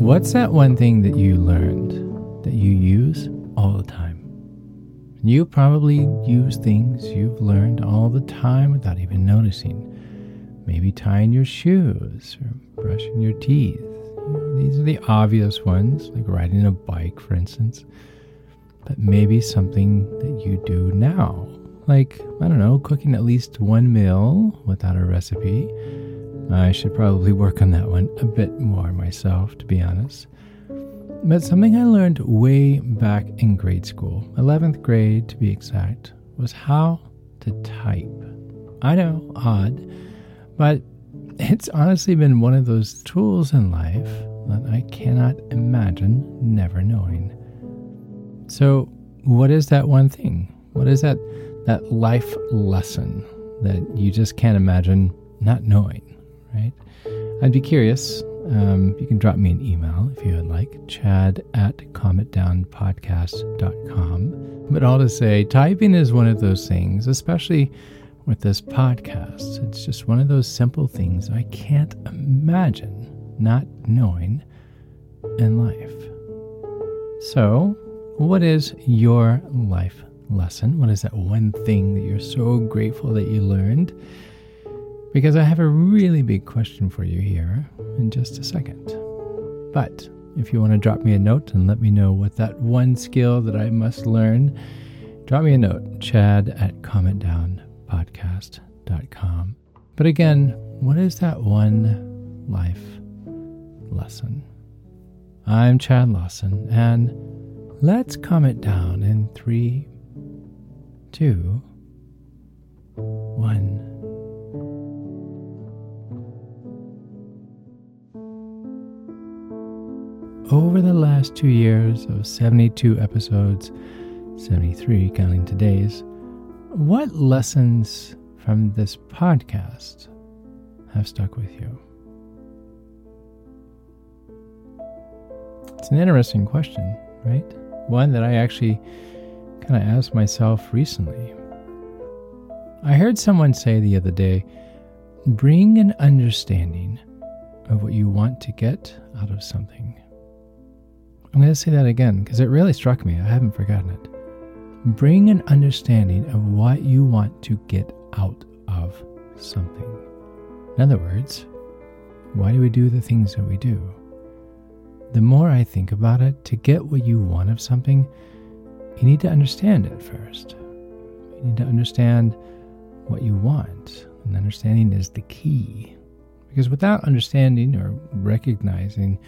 What's that one thing that you learned that you use all the time? You probably use things you've learned all the time without even noticing. Maybe tying your shoes or brushing your teeth. These are the obvious ones, like riding a bike, for instance. But maybe something that you do now, like, I don't know, cooking at least one meal without a recipe. I should probably work on that one a bit more myself, to be honest. But something I learned way back in grade school, 11th grade to be exact, was how to type. I know, odd, but it's honestly been one of those tools in life that I cannot imagine never knowing. So, what is that one thing? What is that that life lesson that you just can't imagine not knowing, right? I'd be curious um, you can drop me an email if you would like, chad at calmitdownpodcast.com. But all to say, typing is one of those things, especially with this podcast. It's just one of those simple things I can't imagine not knowing in life. So, what is your life lesson? What is that one thing that you're so grateful that you learned? Because I have a really big question for you here in just a second. But if you want to drop me a note and let me know what that one skill that I must learn, drop me a note, chad at calmitdownpodcast.com. But again, what is that one life lesson? I'm Chad Lawson, and let's calm it down in three, two, one. Over the last two years of 72 episodes, 73 counting today's, what lessons from this podcast have stuck with you? It's an interesting question, right? One that I actually kind of asked myself recently. I heard someone say the other day bring an understanding of what you want to get out of something. I'm going to say that again because it really struck me. I haven't forgotten it. Bring an understanding of what you want to get out of something. In other words, why do we do the things that we do? The more I think about it, to get what you want of something, you need to understand it first. You need to understand what you want. And understanding is the key. Because without understanding or recognizing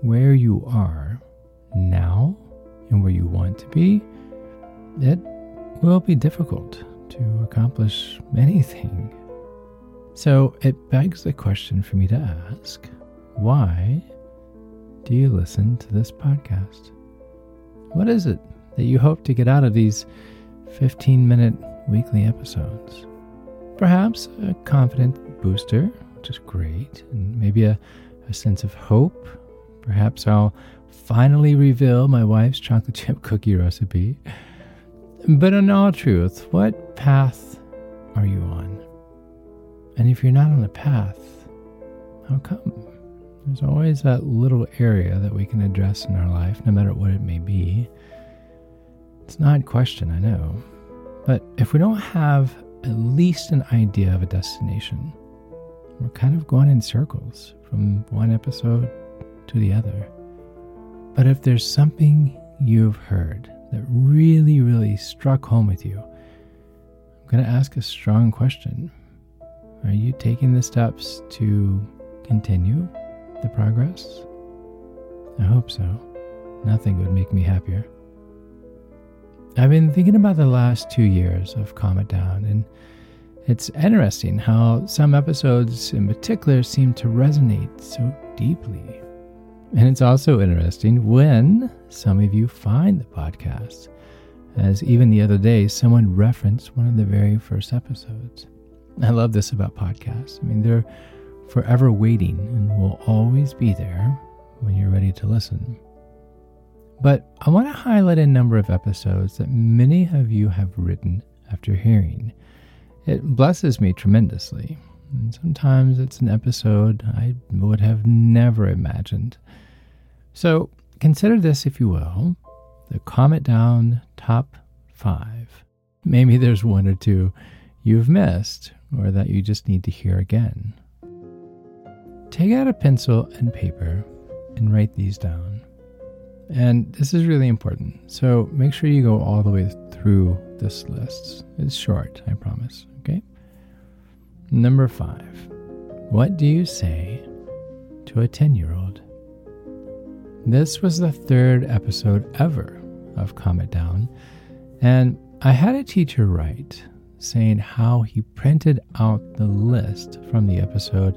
where you are, now and where you want to be, it will be difficult to accomplish anything. So it begs the question for me to ask why do you listen to this podcast? What is it that you hope to get out of these 15 minute weekly episodes? Perhaps a confident booster, which is great, and maybe a, a sense of hope. Perhaps I'll finally reveal my wife's chocolate chip cookie recipe. But in all truth, what path are you on? And if you're not on a path, how come? There's always that little area that we can address in our life, no matter what it may be. It's not a question, I know. But if we don't have at least an idea of a destination, we're kind of going in circles from one episode to the other. But if there's something you've heard that really, really struck home with you, I'm going to ask a strong question. Are you taking the steps to continue the progress? I hope so. Nothing would make me happier. I've been thinking about the last two years of Calm It Down, and it's interesting how some episodes in particular seem to resonate so deeply and it's also interesting when some of you find the podcast, as even the other day, someone referenced one of the very first episodes. I love this about podcasts. I mean, they're forever waiting and will always be there when you're ready to listen. But I want to highlight a number of episodes that many of you have written after hearing. It blesses me tremendously. And sometimes it's an episode I would have never imagined So consider this, if you will, the Calm It Down top five. Maybe there's one or two you've missed or that you just need to hear again. Take out a pencil and paper and write these down. And this is really important. So make sure you go all the way through this list. It's short, I promise. Okay? Number five. What do you say to a 10 year old? This was the third episode ever of Calm It Down. And I had a teacher write saying how he printed out the list from the episode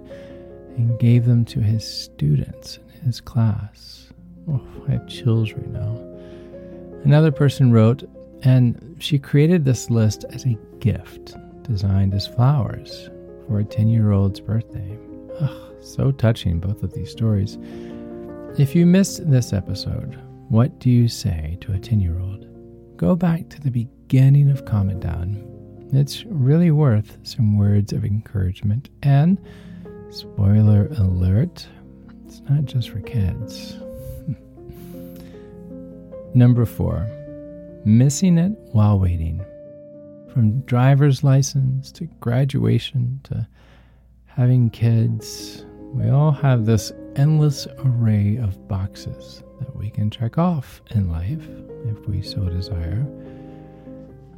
and gave them to his students in his class. Oh, I have chills right now. Another person wrote, and she created this list as a gift designed as flowers for a 10 year old's birthday. So touching, both of these stories. If you missed this episode, what do you say to a 10 year old? Go back to the beginning of Calm It Down. It's really worth some words of encouragement. And, spoiler alert, it's not just for kids. Number four, missing it while waiting. From driver's license to graduation to having kids, we all have this endless array of boxes that we can check off in life if we so desire.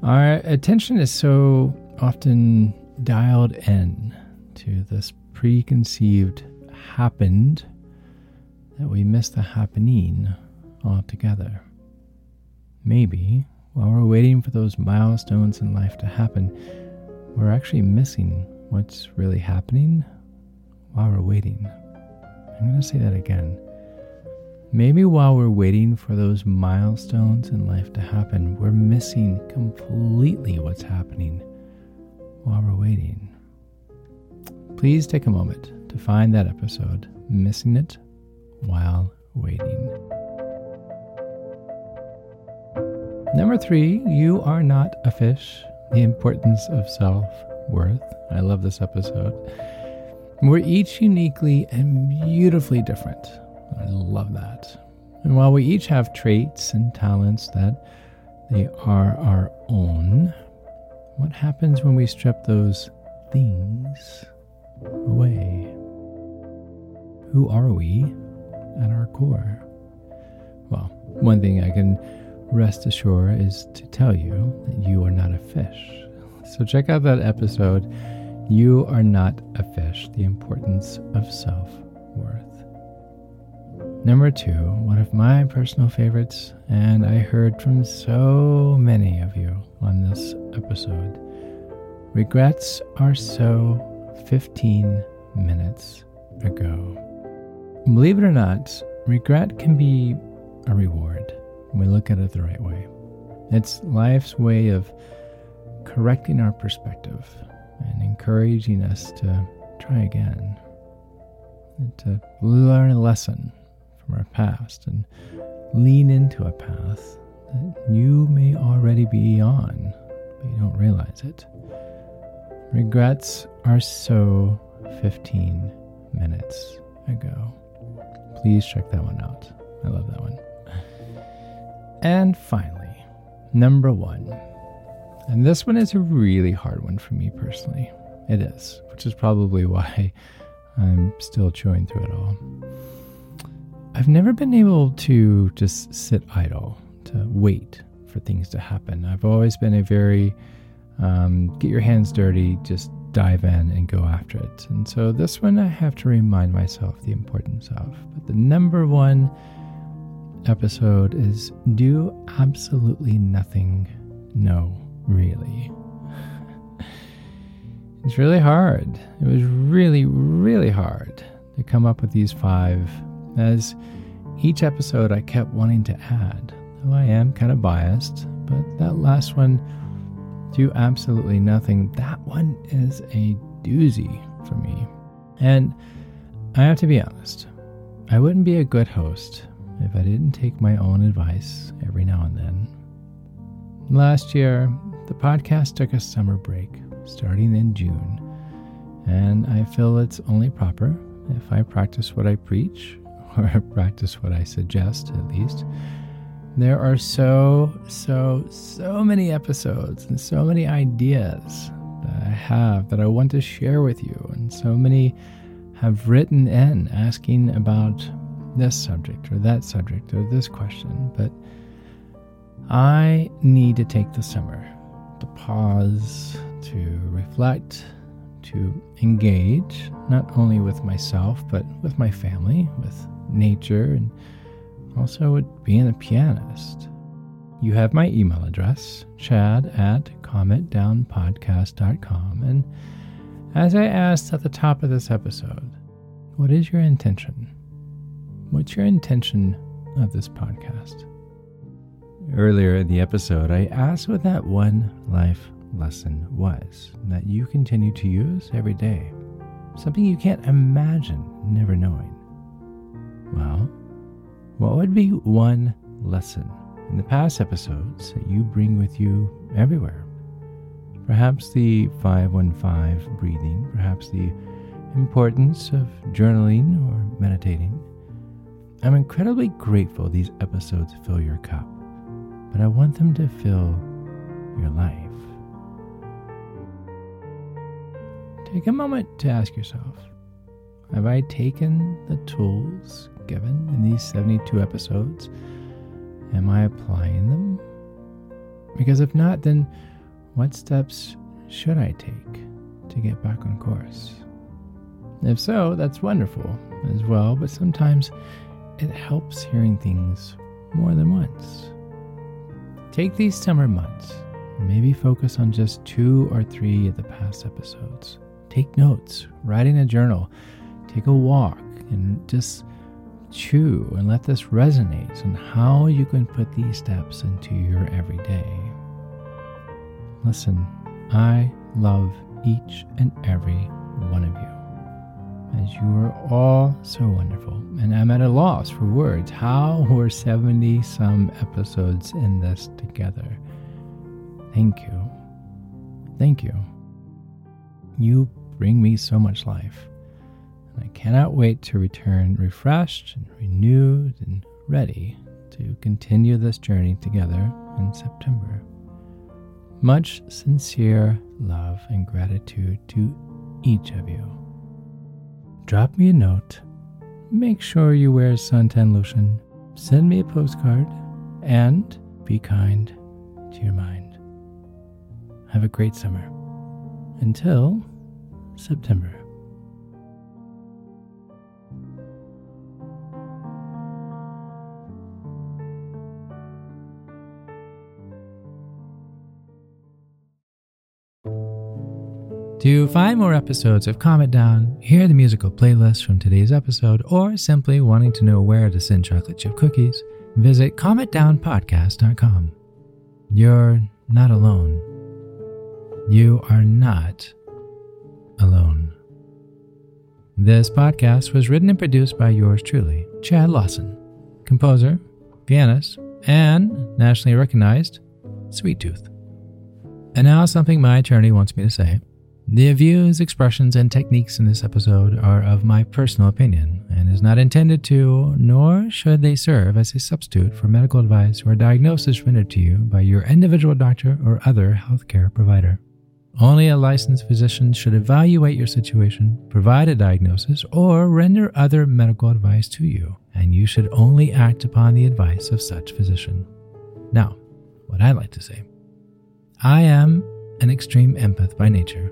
Our attention is so often dialed in to this preconceived happened that we miss the happening altogether. Maybe while we're waiting for those milestones in life to happen, we're actually missing what's really happening while we're waiting. I'm going to say that again. Maybe while we're waiting for those milestones in life to happen, we're missing completely what's happening while we're waiting. Please take a moment to find that episode, Missing It While Waiting. Number three, you are not a fish. The importance of self worth. I love this episode. We're each uniquely and beautifully different. I love that. And while we each have traits and talents that they are our own, what happens when we strip those things away? Who are we at our core? Well, one thing I can rest assured is to tell you that you are not a fish. So check out that episode. You are not a fish, the importance of self worth. Number two, one of my personal favorites, and I heard from so many of you on this episode. Regrets are so 15 minutes ago. Believe it or not, regret can be a reward we look at it the right way. It's life's way of correcting our perspective and encouraging us to try again and to learn a lesson from our past and lean into a path that you may already be on, but you don't realize it. Regrets are so 15 minutes ago. Please check that one out. I love that one. And finally, number one. And this one is a really hard one for me personally. It is, which is probably why I'm still chewing through it all. I've never been able to just sit idle, to wait for things to happen. I've always been a very um, get your hands dirty, just dive in and go after it. And so this one I have to remind myself the importance of. But the number one episode is do absolutely nothing. No, really. it's really hard. It was really, really hard to come up with these five as each episode I kept wanting to add, though I am kind of biased, but that last one, do absolutely nothing, that one is a doozy for me. And I have to be honest, I wouldn't be a good host if I didn't take my own advice every now and then. Last year, the podcast took a summer break starting in June, and I feel it's only proper if I practice what I preach or practice what I suggest at least. There are so, so, so many episodes and so many ideas that I have that I want to share with you, and so many have written in asking about this subject or that subject or this question, but I need to take the summer to pause, to reflect, to engage, not only with myself, but with my family, with nature, and also with being a pianist. You have my email address, chad at calmitdownpodcast.com. And as I asked at the top of this episode, what is your intention? What's your intention of this podcast? Earlier in the episode, I asked what that one life lesson was that you continue to use every day, something you can't imagine never knowing. Well, what would be one lesson in the past episodes that you bring with you everywhere? Perhaps the 515 breathing, perhaps the importance of journaling or meditating. I'm incredibly grateful these episodes fill your cup, but I want them to fill your life. Take a moment to ask yourself Have I taken the tools given in these 72 episodes? Am I applying them? Because if not, then what steps should I take to get back on course? If so, that's wonderful as well, but sometimes it helps hearing things more than once. Take these summer months and maybe focus on just two or three of the past episodes. Take notes, write in a journal, take a walk, and just chew and let this resonate on how you can put these steps into your everyday. Listen, I love each and every you, are all so wonderful, and I'm at a loss for words. How we're 70 some episodes in this together. Thank you. Thank you. You bring me so much life. And I cannot wait to return refreshed and renewed and ready to continue this journey together in September. Much sincere love and gratitude to each of you. Drop me a note. Make sure you wear suntan lotion. Send me a postcard. And be kind to your mind. Have a great summer. Until September. To find more episodes of Calm It Down, hear the musical playlist from today's episode, or simply wanting to know where to send chocolate chip cookies, visit calmitdownpodcast.com. You're not alone. You are not alone. This podcast was written and produced by yours truly, Chad Lawson, composer, pianist, and nationally recognized Sweet Tooth. And now, something my attorney wants me to say. The views, expressions, and techniques in this episode are of my personal opinion and is not intended to, nor should they serve as a substitute for medical advice or diagnosis rendered to you by your individual doctor or other healthcare provider. Only a licensed physician should evaluate your situation, provide a diagnosis, or render other medical advice to you, and you should only act upon the advice of such physician. Now, what I like to say I am an extreme empath by nature,